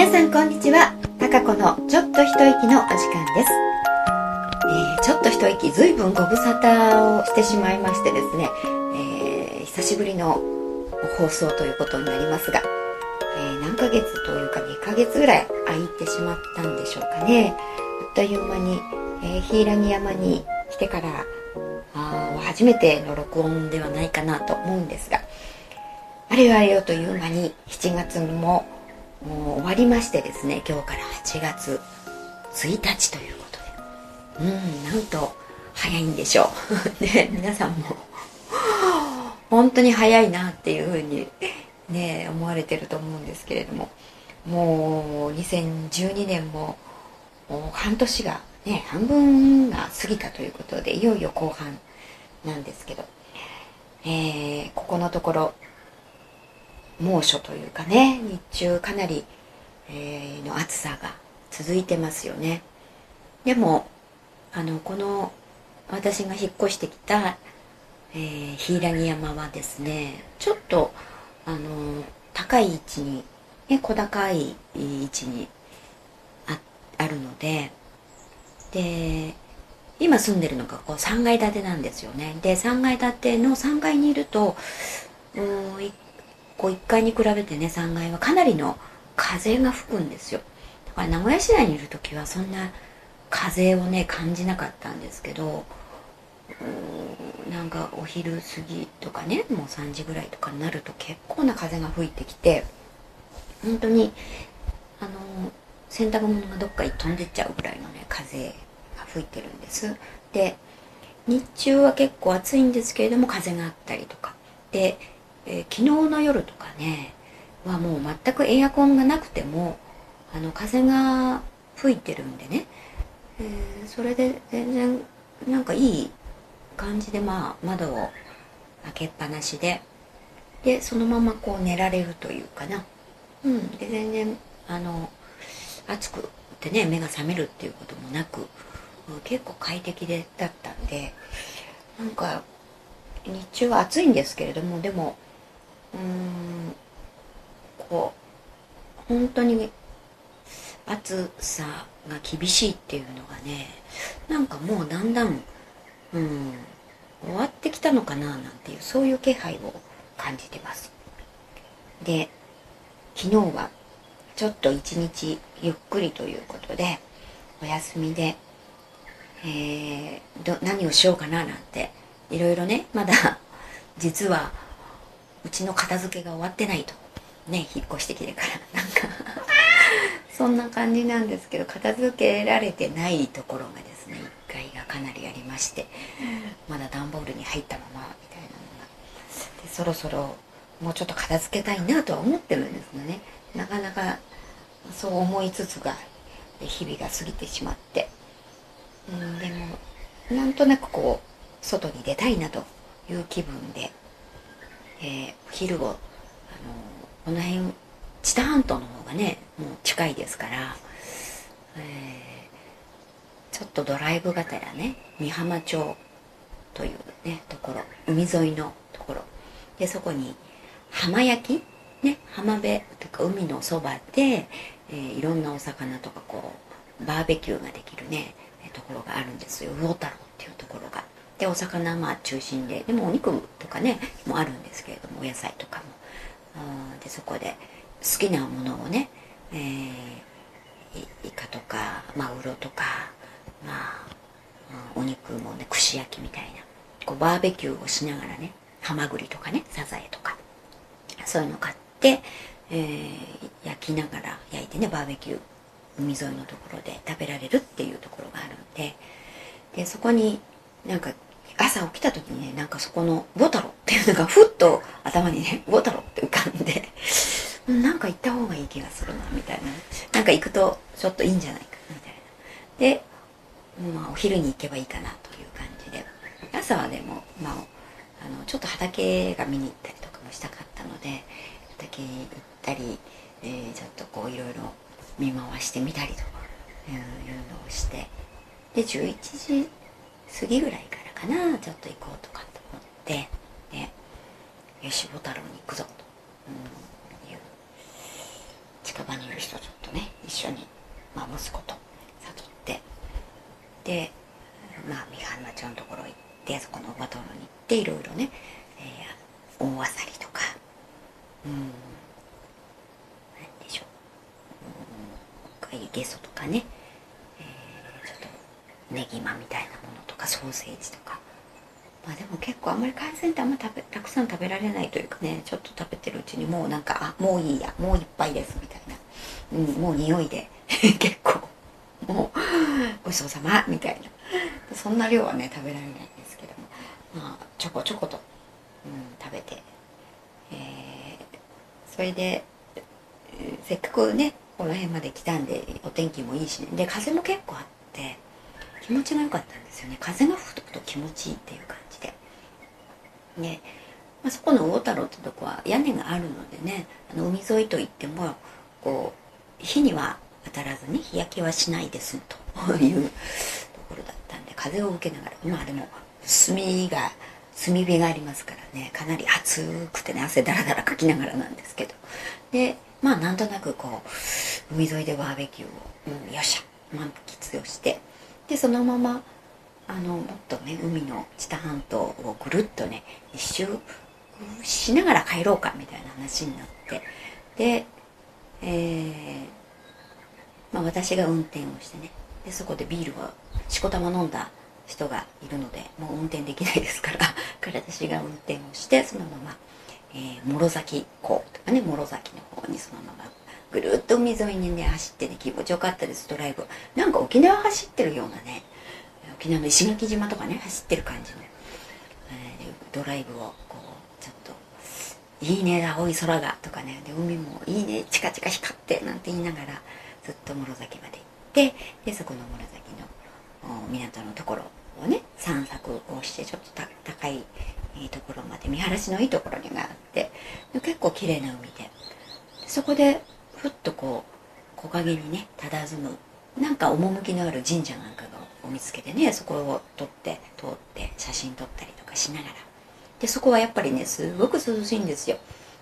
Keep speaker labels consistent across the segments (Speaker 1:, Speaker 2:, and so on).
Speaker 1: 皆さんこんにちは。たかこのちょっと一息のお時間です、えー、ちょっと一息ずいぶんご無沙汰をしてしまいましてですね、えー、久しぶりの放送ということになりますが、えー、何ヶ月というか2ヶ月ぐらい空いてしまったんでしょうかね。あっという間に、えー、柊山に来てからあ初めての録音ではないかなと思うんですが。あれよあれよという間に7月ももう終わりましてですね今日から8月1日ということで。うんなんと早いんでしょう。ね皆さんも。本当に早いなっていうふうにね思われてると思うんですけれども。もう2012年も半年がね半分が過ぎたということでいよいよ後半なんですけど、えー、ここのところ猛暑というかね日中かなり、えー、の暑さが続いてますよね。でもあのこの私が引っ越してきた、えー、柊山はですねちょっとあの高い位置に、ね、小高い位置にああるのでで今住んでるのがこう3階建てなんですよね。で3階建ての3階にいるとうんこう1階に比べてね3階はかなりの風が吹くんですよ。だから名古屋市内にいる時はそんな風をね感じなかったんですけどなんかお昼過ぎとかねもう3時ぐらいとかになると結構な風が吹いてきて本当にあの洗濯物がどっかに飛んでっちゃうぐらいのね風が吹いてるんです。で日中は結構暑いんですけれども風があったりとか。でえー、昨日の夜とかねはもう全くエアコンがなくてもあの風が吹いてるんでね、えー、それで全然なんかいい感じでまあ窓を開けっぱなしで。でそのままこう寝られるというかな。うん。で全然あの暑くてね目が覚めるっていうこともなく結構快適でだったんで。なんか日中は暑いんですけれどもでもうんこう本当に暑さが厳しいっていうのがねなんかもうだんだん、うん、終わってきたのかななんていうそういう気配を感じてます。で昨日はちょっと一日ゆっくりということでお休みで、えー、ど何をしようかななんていろいろねまだ実はうちの片付けが終わってないと。ね引っ越してきてから。なんかそんな感じなんですけど片付けられてないところがですね1階がかなりありまして。まだ段ボールに入ったままみたいなのが。でそろそろもうちょっと片付けたいなとは思ってるんですがね。なかなかそう思いつつが日々が過ぎてしまって。うんでもなんとなくこう外に出たいなという気分でえー、昼をあのこの辺知多半島の方がねもう近いですから、えー、ちょっとドライブがてらね美浜町というねところ海沿いのところでそこに浜焼きね浜辺とか海のそばで、えー、いろんなお魚とかこうバーベキューができるねところがあるんですよ魚太郎っていうところが。でお魚まあ中心ででもお肉とかねもあるんですけれどもお野菜とかも。でそこで好きなものをね、えー、イカとかマグロとかまあお肉もね串焼きみたいなこうバーベキューをしながらねハマグリとかねサザエとかそういうの買って、えー、焼きながら焼いてねバーベキュー海沿いのところで食べられるっていうところがあるんででそこになんか朝起きた時にねなんかそこの「ボタロ」っていうのがふっと頭にね「ボタロ」って浮かんでなんか行った方がいい気がするなみたいな。なんか行くとちょっといいんじゃないかみたいな。で、まあ、お昼に行けばいいかなという感じで。朝はでも、まあ、あのちょっと畑が見に行ったりとかもしたかったので畑に行ったり、えー、ちょっとこういろいろ見回してみたりとかいうのをして。で11時過ぎぐらいからかなちょっと行こうとかと思ってでよしボ太郎に行くぞと、うん、いう近そばにいる人ちょっとね一緒に、まあ、息子と誘ってでまあ三原町のところ行ってそこの馬灯籠に行っていろいろね、えー、大あさりとかうん何でしょう、うん、ゲソとかね、えー、ちょっとネギマみたいなものとかソーセージとか。まあでも結構あんまり海鮮ってあんま食べたくさん食べられないというかねちょっと食べてるうちにもうなんかあもういいやもういっぱいですみたいな、うん、もう匂いで。結構。もうごちそうさまみたいな。そんな量はね食べられないんですけども。まあちょこちょこと、うん、食べて、えー、それでせっかくねこの辺まで来たんでお天気もいいしね。で風も結構あって。気持ちが良かったんですよね。風が吹くと気持ちいいっていう感じで。で、まあ、そこの大太郎ってとこは屋根があるのでねあの海沿いといってもこう火には当たらずに日焼けはしないですというところだったんで風を受けながらまあでも炭が炭火がありますからねかなり暑くてね汗だらだらかきながらなんですけど。でまあなんとなくこう海沿いでバーベキューを、うん、よっしゃ満喫をしてでそのままあのもっとね海の知多半島をぐるっとね一周しながら帰ろうかみたいな話になってで、えーまあ、私が運転をしてねでそこでビールをしこたま飲んだ人がいるのでもう運転できないですから から私が運転をしてそのまま、えー、諸崎港とかね諸崎の方にそのままぐるっと海沿いにね走ってね気持ちよかったですドライブ。なんか沖縄走ってるようなね沖縄の石垣島とかね走ってる感じの、えー、ドライブをこうちょっと「いいね青い空が」とかねで海も「いいねチカチカ光って」なんて言いながらずっと室崎まで行ってでそこの室崎の港のところをね散策をしてちょっと高いところまで見晴らしのいいところにがあって結構綺麗な海で。そこでふっとこう木陰にね佇むなんか趣のある神社なんかを見つけてねそこを撮って通って写真撮ったりとかしながら。でそこはやっぱりねすごく涼しいんですよ。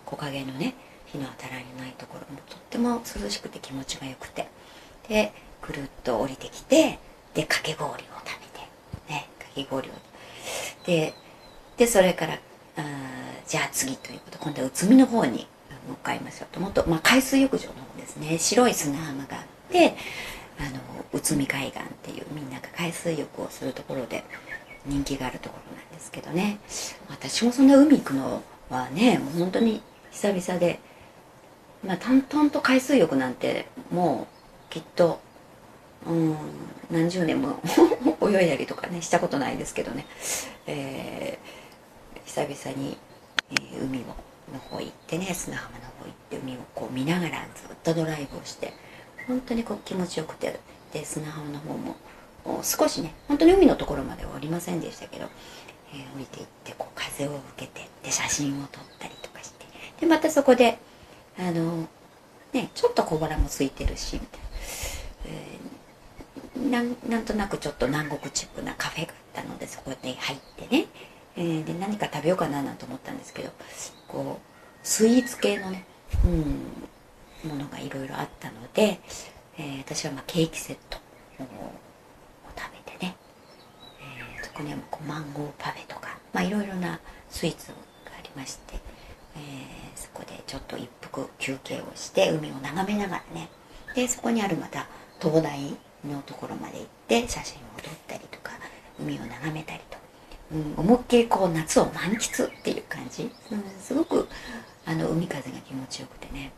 Speaker 1: 木陰のね日の当たらないところもとっても涼しくて気持ちがよくて。でぐるっと降りてきてでかき氷を食べてねかき氷を。ででそれからあじゃあ次ということ。今度は宇都宮の方に向かいましょうと。もっと、まあ、海水浴場の方ですね。白い砂浜があってあの宇都宮海岸っていうみんなが海水浴をするところで人気があるところなんですけどね。私もそんな海行くのはねもう本当に久々でまあ淡々と海水浴なんてもうきっとうん何十年も 泳いだりとかねしたことないですけどね、えー、久々に、えー、海をの方行ってね砂浜の方行って海をこう見ながらずっとドライブをして本当にこう気持ちよくてで砂浜の方も少しね本当に海のところまではおりませんでしたけど、えー、降りていってこう風を受けてで写真を撮ったりとかしてでまたそこであのねちょっと小腹も空いてるしみたいな。えーなんとなくちょっと南国チックなカフェがあったのでそこで入ってね、えー、で何か食べようかななんて思ったんですけどこうスイーツ系のね、うん、ものがいろいろあったので、えー、私はまケーキセットを食べてね、えー、そこにはこうマンゴーパフェとか、いろいろなスイーツがありまして、え、そこでちょっと一服休憩をして海を眺めながらねでそこにあるまた灯台のところまで行って写真を撮ったりとか海を眺めたりとか。うん、思いっきりこう夏を満喫っていう感じ、うん、すごくあの海風が気持ちよくてね。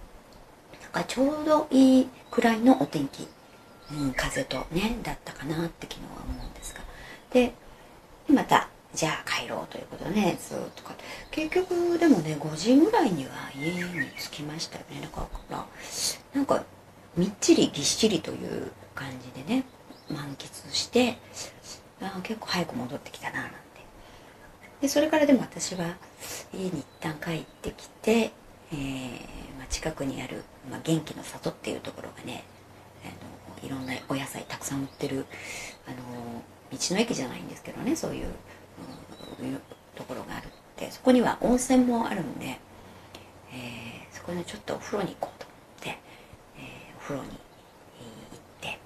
Speaker 1: なんかちょうどいいくらいのお天気、うん、風とねだったかなって昨日は思うんですが。でまたじゃあ帰ろうということでねずっとか結局でもね5時ぐらいには家に着きましたよね。だからなんかみっちりぎっしりという感じでね満喫してあ結構早く戻ってきたななんでそれからでも私は家に一旦帰ってきて、えー、まあ、近くにある、まあ、元気の里っていうところがねあのいろんなお野菜たくさん売ってるあの道の駅じゃないんですけどねそういう、うん、ところがあるってそこには温泉もあるんで、えー、そこにちょっとお風呂に行こうと思って、えお風呂に行って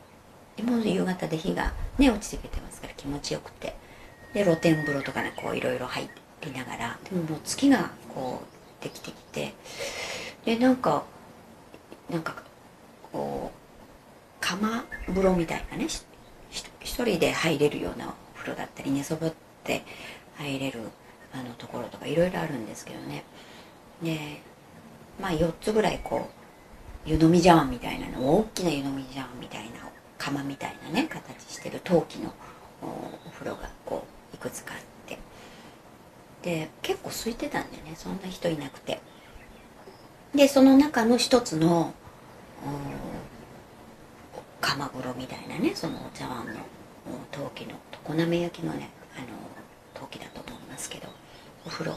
Speaker 1: でもう夕方で日がね落ちてきてますから気持ちよくて。で露天風呂とかねこういろいろ入りながらでももう月がこうできてきてでなんかなんかこう釜風呂みたいなね一人で入れるようなお風呂だったり寝そべって入れるあのところとかいろいろあるんですけどね。でまあ4つぐらいこう湯飲み茶碗みたいなの大きな湯飲み茶碗みたいな釜みたいなね形してる陶器のお風呂がこういくつかあって。で結構空いてたんでね。そんな人いなくて。でその中の一つの釜風呂みたいなねそのお茶碗の陶器の常滑焼きのねあの陶器だと思いますけどお風呂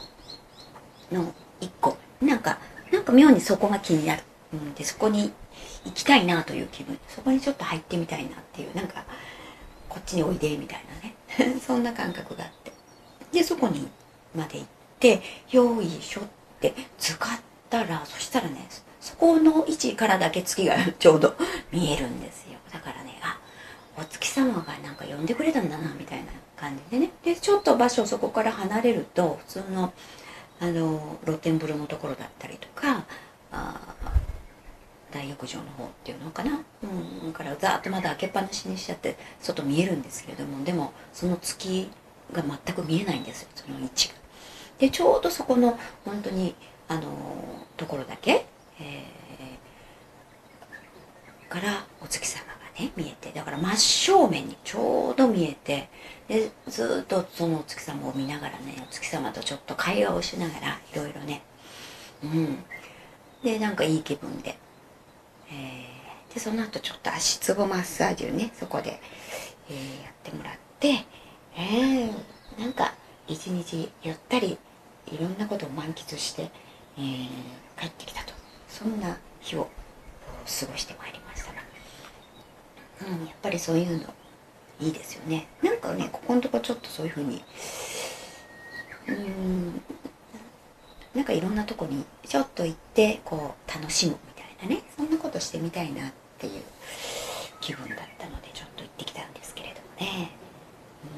Speaker 1: の一個。なんかなんか妙にそこが気になる、うん、でそこに行きたいなという気分。そこにちょっと入ってみたいなっていうなんかこっちにおいでみたいなね。そんな感覚があって。でそこにまで行ってよいしょって使ったらそしたらねそこの位置からだけ月がちょうど 見えるんですよ。だからねあお月様がなんか呼んでくれたんだなみたいな感じでね。でちょっと場所そこから離れると普通のあの露天風呂のところだったりとか大浴場の方っていうのかな、うん、からざーっとまだ開けっぱなしにしちゃって外見えるんですけれどもでもその月が全く見えないんですよ。その位置が。でちょうどそこの本当にあのところだけ、えー、からお月様がね見えてだから真正面にちょうど見えてでずっとそのお月様を見ながらねお月様とちょっと会話をしながらいろいろね。うん。でなんかいい気分で、えー、でその後ちょっと足つぼマッサージをねそこで、えー、やってもらってえー、なんか一日ゆったりいろんなことを満喫して、えー、帰ってきたと。そんな日を過ごしてまいりましたが、うん、やっぱりそういうのいいですよね。なんかねここのとこちょっとそういうふうにうんなんかいろんなとこにちょっと行ってこう楽しむみたいなね。そんなことしてみたいなっていう気分だったのでちょっと行ってきたんですけれどもね、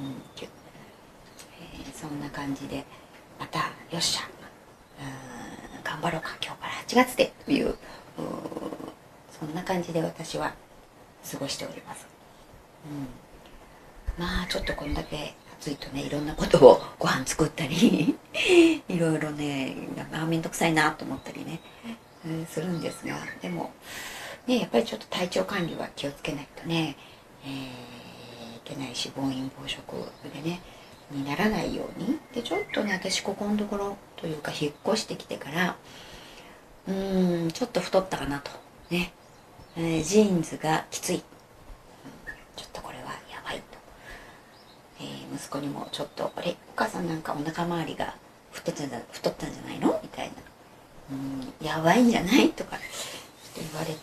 Speaker 1: うん。えー、そんな感じでまたよっしゃ。うん。頑張ろうか今日から8月でというそんな感じで私は過ごしております。うん。まあちょっとこんだけ暑いとねいろんなことをご飯作ったり いろいろねあ面倒くさいなと思ったりね、するんですがでもねやっぱりちょっと体調管理は気をつけないとね、えー、いけないし暴飲暴食でねにならないように。でちょっとね私ここのところというか引っ越してきてからうーんちょっと太ったかなと。ね、えー、ジーンズがきつい。ちょっとこれはやばいと。息子にもちょっと「あれ？お母さんなんかお腹周りが太ったん太ったんじゃないの?」みたいな「うんやばいんじゃない?」とか言われ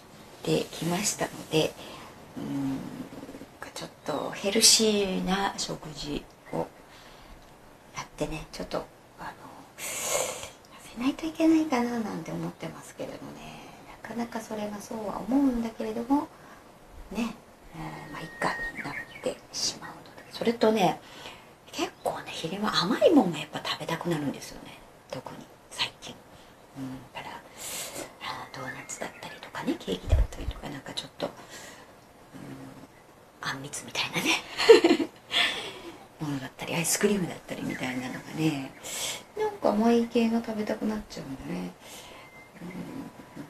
Speaker 1: てきましたのでうんちょっとヘルシーな食事をやってねちょっとあの痩せないといけないかななんて思ってますけれどもねなかなかそれがそうは思うんだけれどもね、えー、まあいっかになってしまうのでそれとね結構ね昼間甘いもんがやっぱ食べたくなるんですよね特にだからあドーナツだったりとかねケーキだったりとかなんかちょっとうんあんみつみたいなね ものだったりアイスクリームだったりみたいなのがねなんか甘い系が食べたくなっちゃうんだね。うん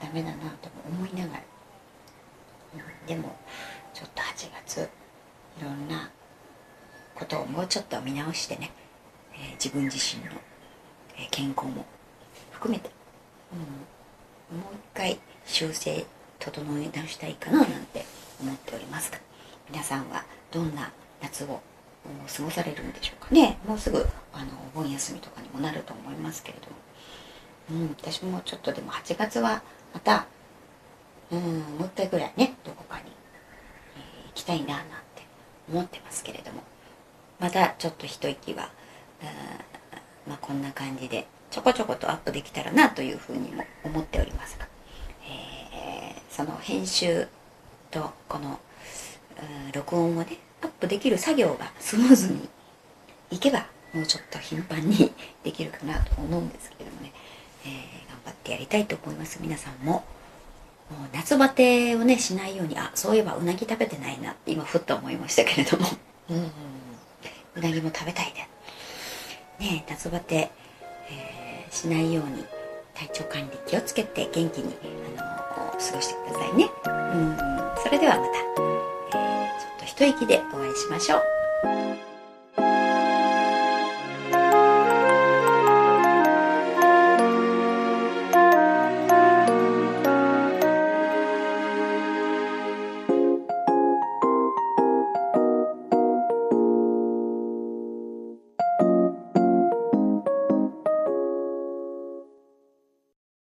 Speaker 1: ダメだなと思いながら、うん、でもちょっと8月いろんなことをもうちょっと見直してね、えー、自分自身の、え健康も含めて、うん、もう一回修正整え直したいかななんて思っておりますが皆さんはどんな夏を過ごされるんでしょうかね。もうすぐあのお盆休みとかにもなると思いますけれども、うん、私もちょっとでも8月はまた、うん、もう一回ぐらいねどこかに、えー、行きたいななんて思ってますけれども。またちょっと一息はまあ、こんな感じでちょこちょことアップできたらなというふうにも思っておりますが、えー、その編集とこのうん録音をねアップできる作業がスムーズにいけばもうちょっと頻繁にできるかなと思うんですけれどもね、えー頑張ってやりたいと思います。皆さんも。もう夏バテをねしないように。あそういえばうなぎ食べてないなって今ふっと思いましたけれども。うん。うなぎも食べたいね。ねえ夏バテ、えーしないように体調管理気をつけて元気にあの過ごしてくださいね。うん。それではまた、えーちょっと一息でお会いしましょう。